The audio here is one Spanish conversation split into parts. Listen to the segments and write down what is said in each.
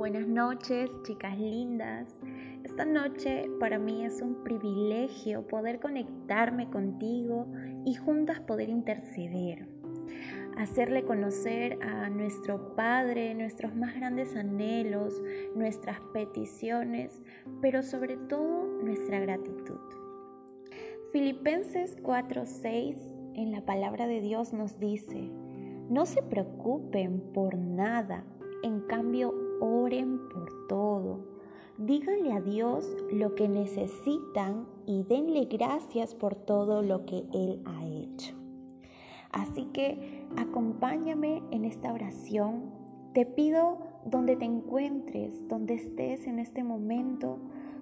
Buenas noches, chicas lindas. Esta noche para mí es un privilegio poder conectarme contigo y juntas poder interceder. Hacerle conocer a nuestro Padre nuestros más grandes anhelos, nuestras peticiones, pero sobre todo nuestra gratitud. Filipenses 4:6 en la palabra de Dios nos dice, no se preocupen por nada, en cambio oren por todo. Díganle a Dios lo que necesitan y denle gracias por todo lo que Él ha hecho. Así que acompáñame en esta oración. Te pido donde te encuentres, donde estés en este momento,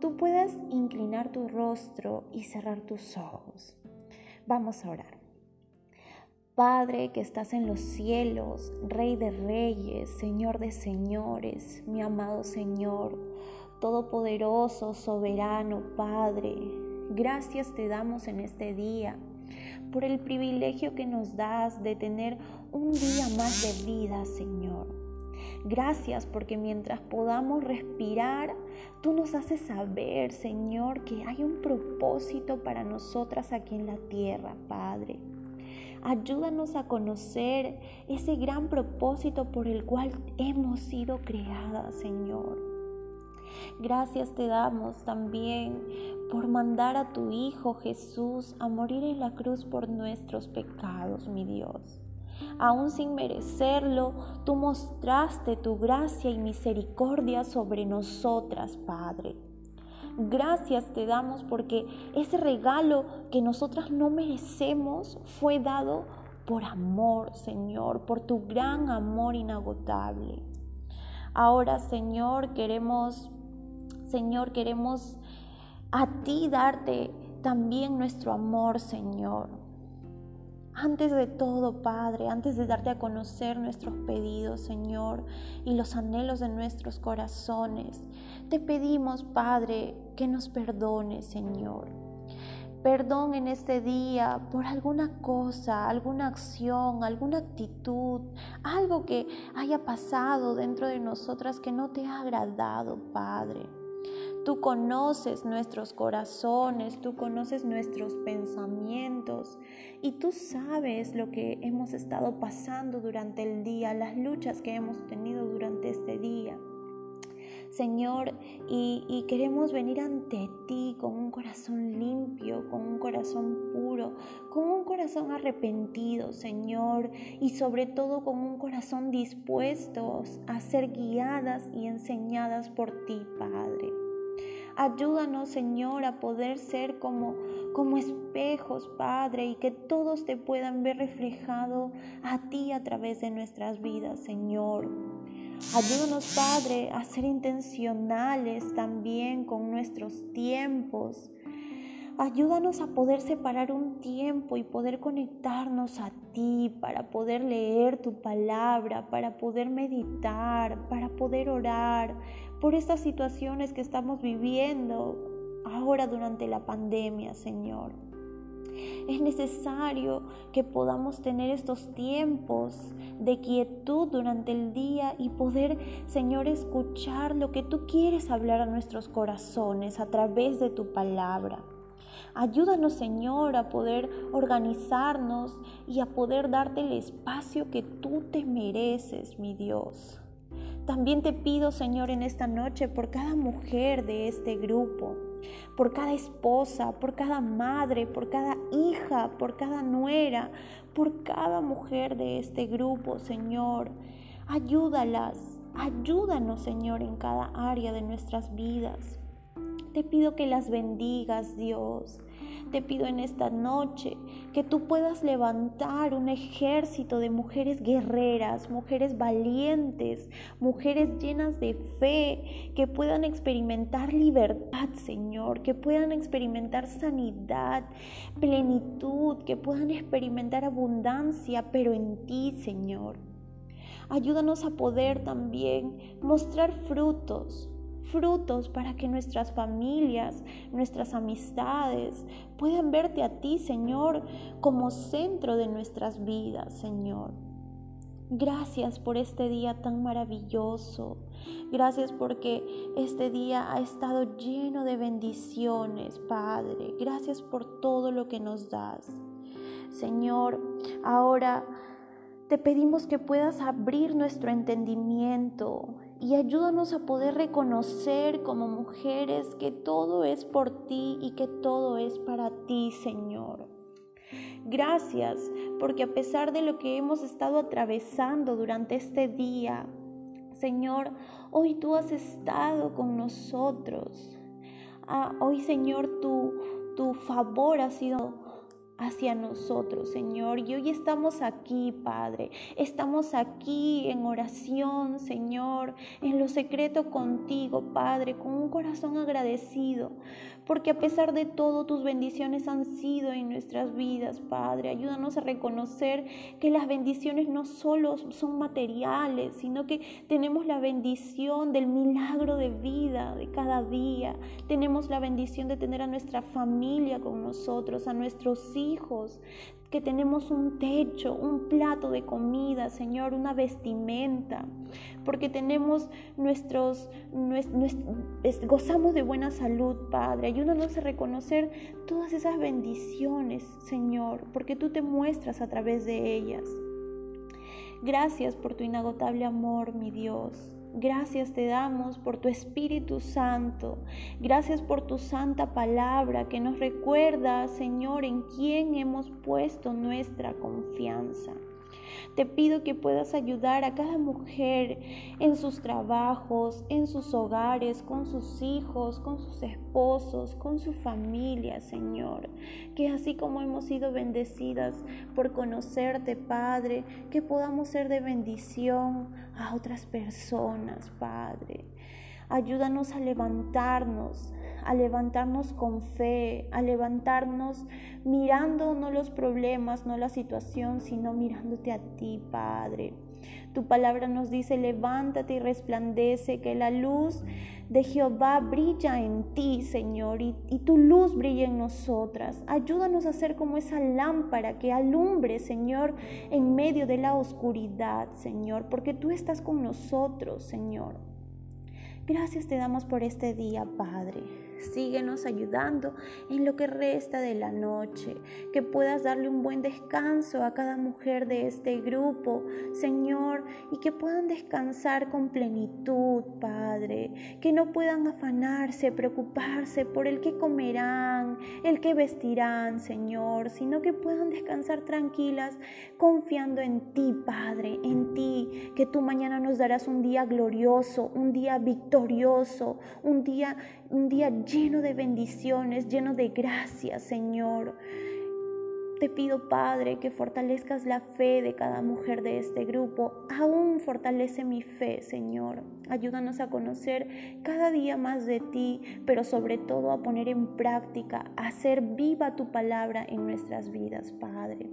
tú puedas inclinar tu rostro y cerrar tus ojos. Vamos a orar. Padre que estás en los cielos, Rey de reyes, Señor de señores, mi amado Señor, Todopoderoso, soberano, Padre, gracias te damos en este día por el privilegio que nos das de tener un día más de vida, Señor. Gracias porque mientras podamos respirar, tú nos haces saber, Señor, que hay un propósito para nosotras aquí en la tierra, Padre. Ayúdanos a conocer ese gran propósito por el cual hemos sido creadas, Señor. Gracias te damos también por mandar a tu Hijo Jesús a morir en la cruz por nuestros pecados, mi Dios. Aún sin merecerlo, tú mostraste tu gracia y misericordia sobre nosotras, Padre. Gracias te damos porque ese regalo que nosotras no merecemos fue dado por amor, Señor, por tu gran amor inagotable. Ahora, Señor, queremos, Señor, queremos a ti darte también nuestro amor, Señor. Antes de todo, Padre, antes de darte a conocer nuestros pedidos, Señor, y los anhelos de nuestros corazones, te pedimos, Padre, que nos perdones, Señor. Perdón en este día por alguna cosa, alguna acción, alguna actitud, algo que haya pasado dentro de nosotras que no te ha agradado, Padre. Tú conoces nuestros corazones, tú conoces nuestros pensamientos y tú sabes lo que hemos estado pasando durante el día, las luchas que hemos tenido durante este día. Señor, y, queremos venir ante ti con un corazón limpio, con un corazón puro, con un corazón arrepentido, Señor, y sobre todo con un corazón dispuesto a ser guiadas y enseñadas por ti, Padre. Ayúdanos, Señor, a poder ser como, como espejos, Padre, y que todos te puedan ver reflejado a ti a través de nuestras vidas, Señor. Ayúdanos, Padre, a ser intencionales también con nuestros tiempos. Ayúdanos a poder separar un tiempo y poder conectarnos a ti para poder leer tu palabra, para poder meditar, para poder orar, por estas situaciones que estamos viviendo ahora durante la pandemia, Señor. Es necesario que podamos tener estos tiempos de quietud durante el día y poder, Señor, escuchar lo que tú quieres hablar a nuestros corazones a través de tu palabra. Ayúdanos, Señor, a poder organizarnos y a poder darte el espacio que tú te mereces, mi Dios. También te pido, Señor, en esta noche por cada mujer de este grupo, por cada esposa, por cada madre, por cada hija, por cada nuera, por cada mujer de este grupo, Señor. Ayúdalas, ayúdanos, Señor, en cada área de nuestras vidas. Te pido que las bendigas, Dios, te pido en esta noche que tú puedas levantar un ejército de mujeres guerreras, mujeres valientes, mujeres llenas de fe, que puedan experimentar libertad, Señor, que puedan experimentar sanidad, plenitud, que puedan experimentar abundancia, pero en ti, Señor. Ayúdanos a poder también mostrar frutos, frutos para que nuestras familias, nuestras amistades puedan verte a ti, Señor, como centro de nuestras vidas, Señor. Gracias por este día tan maravilloso. Gracias porque este día ha estado lleno de bendiciones, Padre. Gracias por todo lo que nos das. Señor, ahora te pedimos que puedas abrir nuestro entendimiento y ayúdanos a poder reconocer como mujeres que todo es por ti y que todo es para ti, Señor. Gracias porque a pesar de lo que hemos estado atravesando durante este día, Señor, hoy tú has estado con nosotros. Ah, hoy, Señor, tu, tu favor ha sido hacia nosotros, Señor. Y hoy estamos aquí, Padre. Estamos aquí en oración, Señor, en lo secreto contigo, Padre, con un corazón agradecido. Porque a pesar de todo, tus bendiciones han sido en nuestras vidas, Padre. Ayúdanos a reconocer que las bendiciones no solo son materiales, sino que tenemos la bendición del milagro de vida de cada día. Tenemos la bendición de tener a nuestra familia con nosotros, a nuestros hijos hijos, que tenemos un techo, un plato de comida, Señor, una vestimenta, porque tenemos nuestros, gozamos de buena salud, Padre. Ayúdanos a reconocer todas esas bendiciones, Señor, porque tú te muestras a través de ellas. Gracias por tu inagotable amor, mi Dios. Gracias te damos por tu Espíritu Santo. Gracias por tu santa palabra que nos recuerda, Señor, en quién hemos puesto nuestra confianza. Te pido que puedas ayudar a cada mujer en sus trabajos, en sus hogares, con sus hijos, con sus esposos, con su familia, Señor. Que así como hemos sido bendecidas por conocerte, Padre, que podamos ser de bendición a otras personas, Padre. Ayúdanos a levantarnos, a levantarnos con fe, a levantarnos mirando no los problemas, no la situación, sino mirándote a ti, Padre. Tu palabra nos dice, levántate y resplandece, que la luz de Jehová brilla en ti, Señor, y, tu luz brilla en nosotras. Ayúdanos a ser como esa lámpara que alumbre, Señor, en medio de la oscuridad, Señor, porque tú estás con nosotros, Señor. Gracias te damos por este día, Padre. Síguenos ayudando en lo que resta de la noche, que puedas darle un buen descanso a cada mujer de este grupo, Señor, y que puedan descansar con plenitud, Padre, que no puedan afanarse, preocuparse por el que comerán, el que vestirán, Señor, sino que puedan descansar tranquilas, confiando en ti, Padre, en ti, que tú mañana nos darás un día glorioso, un día victorioso, un día un día lleno de bendiciones, lleno de gracias, Señor. Te pido, Padre, que fortalezcas la fe de cada mujer de este grupo. Aún fortalece mi fe, Señor. Ayúdanos a conocer cada día más de ti, pero sobre todo a poner en práctica, a hacer viva tu palabra en nuestras vidas, Padre.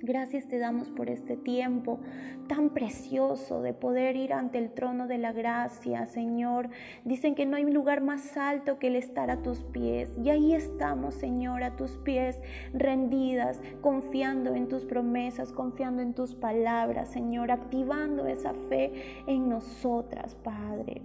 Gracias te damos por este tiempo tan precioso de poder ir ante el trono de la gracia, Señor. Dicen que no hay lugar más alto que el estar a tus pies. Y ahí estamos, Señor, a tus pies, rendidas, confiando en tus promesas, confiando en tus palabras, Señor, activando esa fe en nosotras, Padre.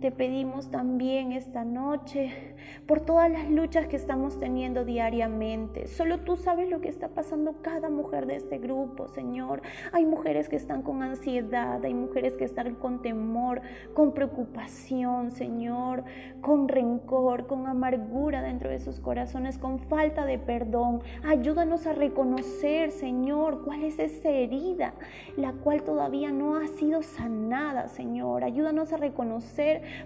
Te pedimos también esta noche por todas las luchas que estamos teniendo diariamente. Solo tú sabes lo que está pasando cada mujer de este grupo, Señor. Hay mujeres que están con ansiedad, hay mujeres que están con temor, con preocupación, Señor, con rencor, con amargura dentro de sus corazones, con falta de perdón. Ayúdanos a reconocer, Señor, cuál es esa herida, la cual todavía no ha sido sanada, Señor. Ayúdanos a reconocer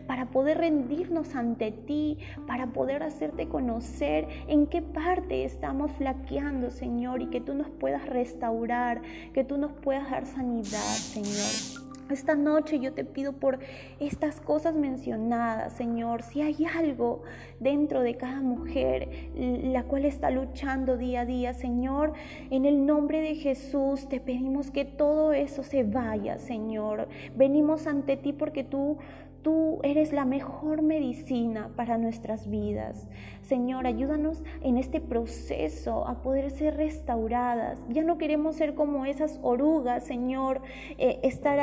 para poder rendirnos ante ti, para poder hacerte conocer en qué parte estamos flaqueando, Señor, y que tú nos puedas restaurar, que tú nos puedas dar sanidad, Señor. Esta noche yo te pido por estas cosas mencionadas, Señor, si hay algo dentro de cada mujer la cual está luchando día a día, Señor, en el nombre de Jesús te pedimos que todo eso se vaya, Señor. Venimos ante ti porque tú Tú eres la mejor medicina para nuestras vidas. Señor, ayúdanos en este proceso a poder ser restauradas. Ya no queremos ser como esas orugas, Señor, eh, estar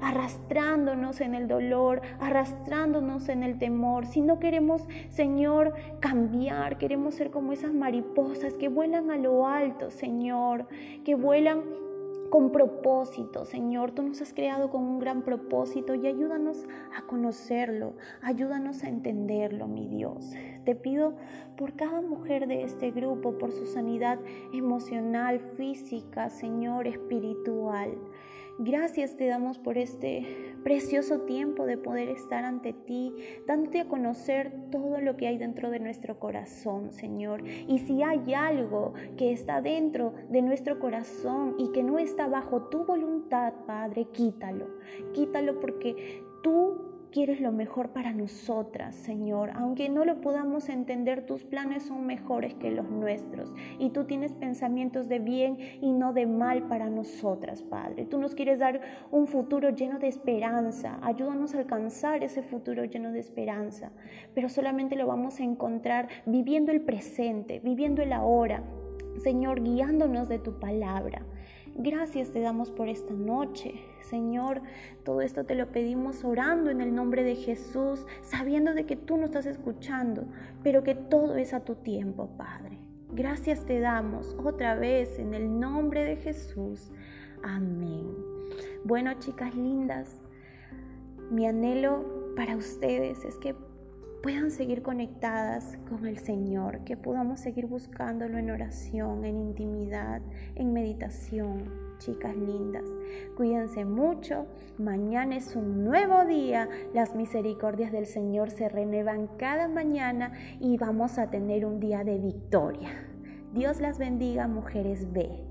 arrastrándonos en el dolor, arrastrándonos en el temor. Si no queremos, Señor, cambiar, queremos ser como esas mariposas que vuelan a lo alto, Señor, que vuelan con propósito, Señor. Tú nos has creado con un gran propósito y ayúdanos a conocerlo, ayúdanos a entenderlo, mi Dios. Te pido por cada mujer de este grupo, por su sanidad emocional, física, Señor, espiritual. Gracias te damos por este precioso tiempo de poder estar ante ti, dándote a conocer todo lo que hay dentro de nuestro corazón, Señor. Y si hay algo que está dentro de nuestro corazón y que no está bajo tu voluntad, Padre, quítalo. Quítalo porque tú quieres lo mejor para nosotras, Señor. Aunque no lo podamos entender, tus planes son mejores que los nuestros. Y tú tienes pensamientos de bien y no de mal para nosotras, Padre. Tú nos quieres dar un futuro lleno de esperanza. Ayúdanos a alcanzar ese futuro lleno de esperanza. Pero solamente lo vamos a encontrar viviendo el presente, viviendo el ahora. Señor, guiándonos de tu palabra. Gracias te damos por esta noche. Señor, todo esto te lo pedimos orando en el nombre de Jesús, sabiendo de que tú nos estás escuchando, pero que todo es a tu tiempo, Padre. Gracias te damos otra vez en el nombre de Jesús. Amén. Bueno, chicas lindas, mi anhelo para ustedes es que puedan seguir conectadas con el Señor, que podamos seguir buscándolo en oración, en intimidad, en meditación. Chicas lindas, cuídense mucho. Mañana es un nuevo día. Las misericordias del Señor se renuevan cada mañana y vamos a tener un día de victoria. Dios las bendiga, mujeres B.